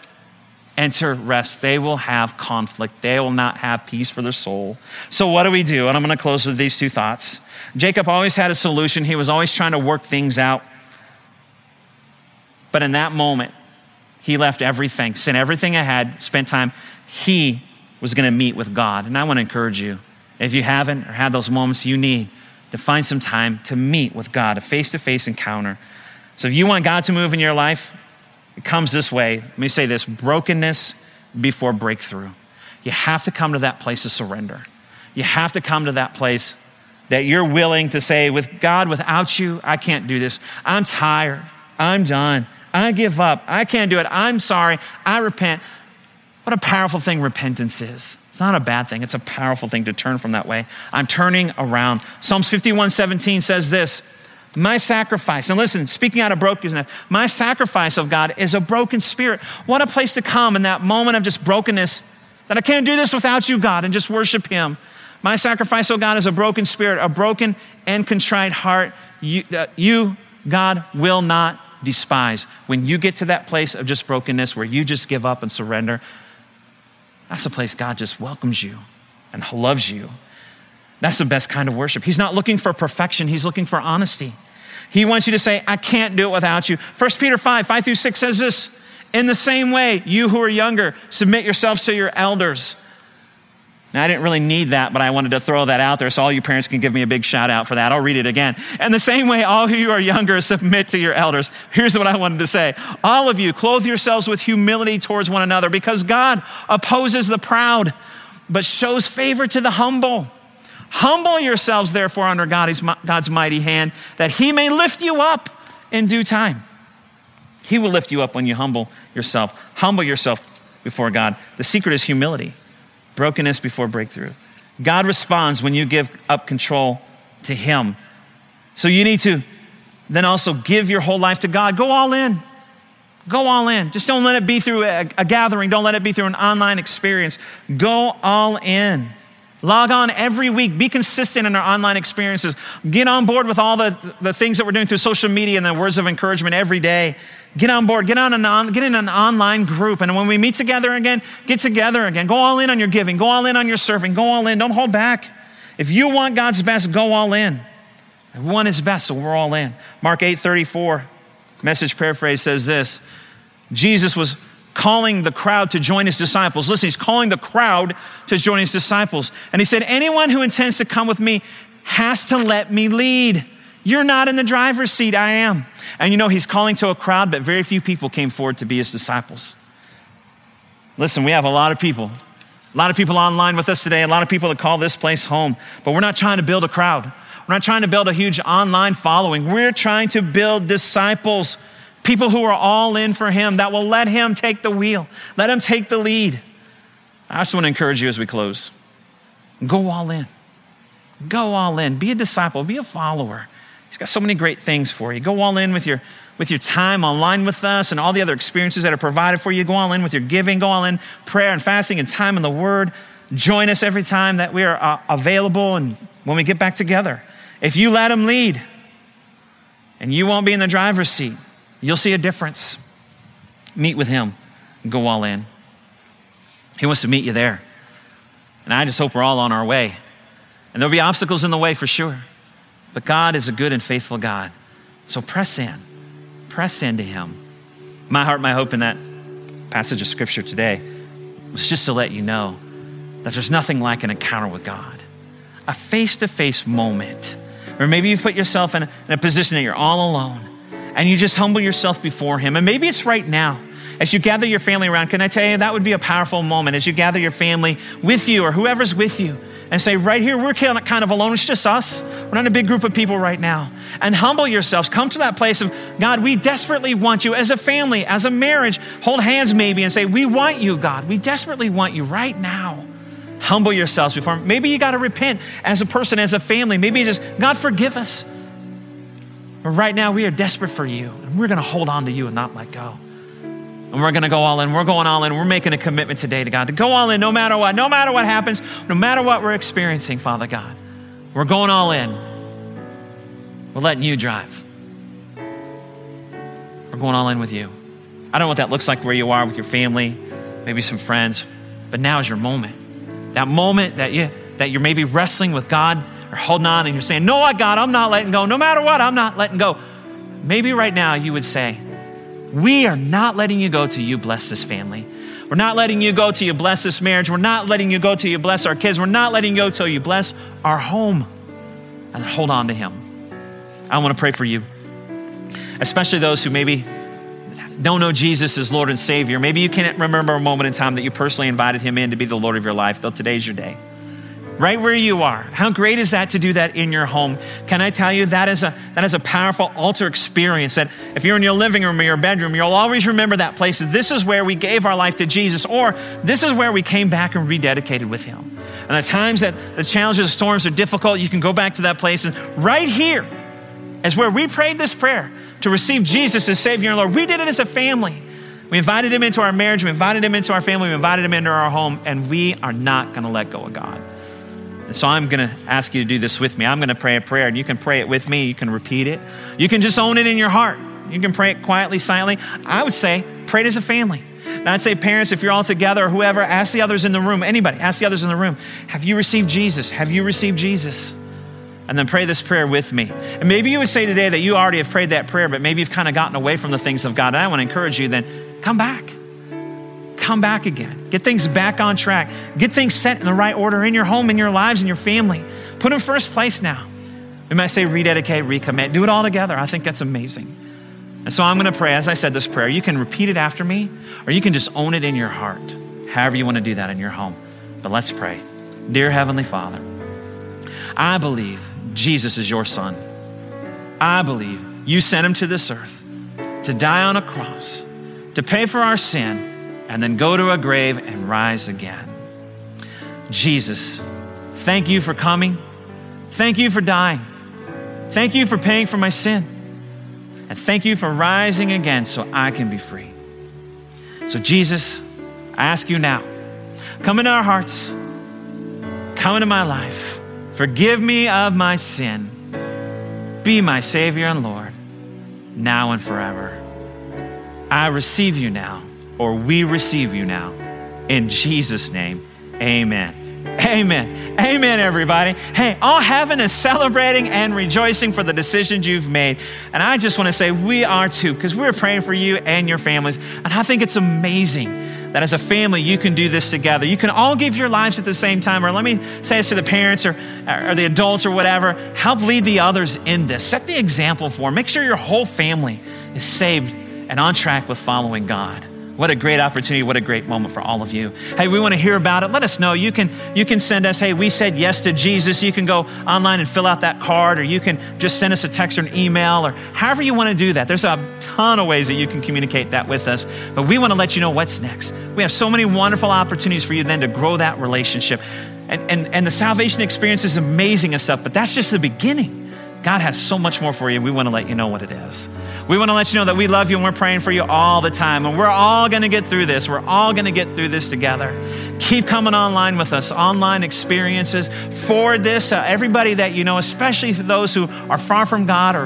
enter rest. They will have conflict. They will not have peace for their soul. So, what do we do? And I'm going to close with these two thoughts. Jacob always had a solution, he was always trying to work things out. But in that moment, he left everything, sent everything ahead, spent time. He was going to meet with God. And I want to encourage you if you haven't or had those moments, you need to find some time to meet with God, a face to face encounter. So if you want God to move in your life, it comes this way. Let me say this brokenness before breakthrough. You have to come to that place of surrender. You have to come to that place that you're willing to say, with God, without you, I can't do this. I'm tired. I'm done. I give up. I can't do it. I'm sorry. I repent. What a powerful thing repentance is. It's not a bad thing, it's a powerful thing to turn from that way. I'm turning around. Psalms 51 17 says this my sacrifice, and listen, speaking out of brokenness, my sacrifice of God is a broken spirit. What a place to come in that moment of just brokenness that I can't do this without you, God, and just worship Him. My sacrifice, oh God, is a broken spirit, a broken and contrite heart. You, uh, you, God, will not despise. When you get to that place of just brokenness where you just give up and surrender, that's a place God just welcomes you and loves you that's the best kind of worship. He's not looking for perfection, he's looking for honesty. He wants you to say, I can't do it without you. 1 Peter 5, 5 through 6 says this In the same way, you who are younger, submit yourselves to your elders. Now, I didn't really need that, but I wanted to throw that out there so all you parents can give me a big shout out for that. I'll read it again. And the same way, all who are younger, submit to your elders. Here's what I wanted to say All of you, clothe yourselves with humility towards one another because God opposes the proud, but shows favor to the humble. Humble yourselves, therefore, under God's mighty hand, that he may lift you up in due time. He will lift you up when you humble yourself. Humble yourself before God. The secret is humility, brokenness before breakthrough. God responds when you give up control to Him. So you need to then also give your whole life to God. Go all in. Go all in. Just don't let it be through a, a gathering, don't let it be through an online experience. Go all in. Log on every week. Be consistent in our online experiences. Get on board with all the, the things that we're doing through social media and the words of encouragement every day. Get on board. Get, on an on, get in an online group. And when we meet together again, get together again. Go all in on your giving. Go all in on your serving. Go all in. Don't hold back. If you want God's best, go all in. We want his best, so we're all in. Mark 8 34, message paraphrase says this Jesus was calling the crowd to join his disciples. Listen, he's calling the crowd to join his disciples. And he said, Anyone who intends to come with me has to let me lead. You're not in the driver's seat, I am. And you know, he's calling to a crowd, but very few people came forward to be his disciples. Listen, we have a lot of people, a lot of people online with us today, a lot of people that call this place home, but we're not trying to build a crowd. We're not trying to build a huge online following. We're trying to build disciples People who are all in for Him, that will let Him take the wheel, let Him take the lead. I just want to encourage you as we close go all in. Go all in. Be a disciple, be a follower. He's got so many great things for you. Go all in with your with your time online with us and all the other experiences that are provided for you. Go all in with your giving, go all in prayer and fasting and time in the Word. Join us every time that we are uh, available and when we get back together. If you let Him lead and you won't be in the driver's seat, you'll see a difference. Meet with Him go all in. He wants to meet you there. And I just hope we're all on our way. And there'll be obstacles in the way for sure. But God is a good and faithful God. So press in, press into Him. My heart, my hope in that passage of Scripture today was just to let you know that there's nothing like an encounter with God, a face to face moment. Or maybe you've put yourself in a, in a position that you're all alone and you just humble yourself before Him. And maybe it's right now. As you gather your family around, can I tell you that would be a powerful moment as you gather your family with you or whoever's with you and say, right here, we're kind of alone. It's just us. We're not a big group of people right now. And humble yourselves. Come to that place of, God, we desperately want you as a family, as a marriage. Hold hands maybe and say, we want you, God. We desperately want you right now. Humble yourselves before him. Maybe you got to repent as a person, as a family. Maybe just, God, forgive us. But right now, we are desperate for you. And we're going to hold on to you and not let go. And we're going to go all in. We're going all in. We're making a commitment today to God to go all in no matter what, no matter what happens, no matter what we're experiencing, Father God. We're going all in. We're letting you drive. We're going all in with you. I don't know what that looks like where you are with your family, maybe some friends, but now is your moment. That moment that you that you're maybe wrestling with God or holding on and you're saying, No, what, God, I'm not letting go. No matter what, I'm not letting go. Maybe right now you would say, we are not letting you go till you bless this family. We're not letting you go till you bless this marriage. We're not letting you go till you bless our kids. We're not letting you go till you bless our home. And hold on to Him. I want to pray for you, especially those who maybe don't know Jesus as Lord and Savior. Maybe you can't remember a moment in time that you personally invited Him in to be the Lord of your life, though today's your day right where you are. How great is that to do that in your home? Can I tell you that is a that is a powerful altar experience that if you're in your living room or your bedroom, you'll always remember that place. This is where we gave our life to Jesus, or this is where we came back and rededicated with Him. And the times that the challenges, the storms are difficult, you can go back to that place. And right here is where we prayed this prayer to receive Jesus as Savior and Lord. We did it as a family. We invited him into our marriage, we invited him into our family, we invited him into our home, and we are not going to let go of God. So I'm going to ask you to do this with me. I'm going to pray a prayer, and you can pray it with me. You can repeat it. You can just own it in your heart. You can pray it quietly, silently. I would say, pray it as a family. And I'd say, parents, if you're all together or whoever, ask the others in the room, anybody, ask the others in the room, have you received Jesus? Have you received Jesus? And then pray this prayer with me. And maybe you would say today that you already have prayed that prayer, but maybe you've kind of gotten away from the things of God. And I want to encourage you then, come back come back again. Get things back on track. Get things set in the right order in your home, in your lives, in your family. Put them first place now. We might say rededicate, recommit. Do it all together. I think that's amazing. And so I'm going to pray, as I said this prayer. You can repeat it after me, or you can just own it in your heart, however you want to do that in your home. But let's pray. Dear Heavenly Father, I believe Jesus is your Son. I believe you sent him to this earth to die on a cross, to pay for our sin and then go to a grave and rise again. Jesus, thank you for coming. Thank you for dying. Thank you for paying for my sin. And thank you for rising again so I can be free. So, Jesus, I ask you now come into our hearts, come into my life, forgive me of my sin, be my Savior and Lord, now and forever. I receive you now or we receive you now. In Jesus' name, amen. Amen. Amen, everybody. Hey, all heaven is celebrating and rejoicing for the decisions you've made. And I just want to say we are too, because we're praying for you and your families. And I think it's amazing that as a family, you can do this together. You can all give your lives at the same time. Or let me say this to the parents or, or the adults or whatever help lead the others in this. Set the example for them. Make sure your whole family is saved and on track with following God. What a great opportunity. What a great moment for all of you. Hey, we want to hear about it. Let us know. You can, you can send us, hey, we said yes to Jesus. You can go online and fill out that card, or you can just send us a text or an email, or however you want to do that. There's a ton of ways that you can communicate that with us. But we want to let you know what's next. We have so many wonderful opportunities for you then to grow that relationship. And, and, and the salvation experience is amazing and stuff, but that's just the beginning. God has so much more for you. We want to let you know what it is. We want to let you know that we love you and we're praying for you all the time. And we're all going to get through this. We're all going to get through this together. Keep coming online with us, online experiences. Forward this, uh, everybody that you know, especially those who are far from God or,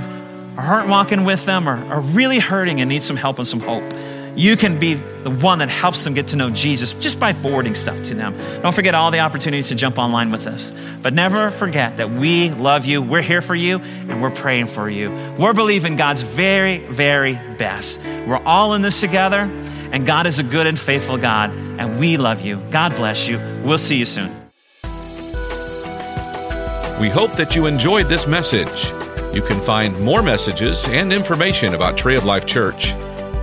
or aren't walking with them or are really hurting and need some help and some hope you can be the one that helps them get to know Jesus just by forwarding stuff to them. Don't forget all the opportunities to jump online with us. But never forget that we love you, we're here for you, and we're praying for you. We're believing God's very, very best. We're all in this together, and God is a good and faithful God, and we love you. God bless you. We'll see you soon. We hope that you enjoyed this message. You can find more messages and information about Tree of Life Church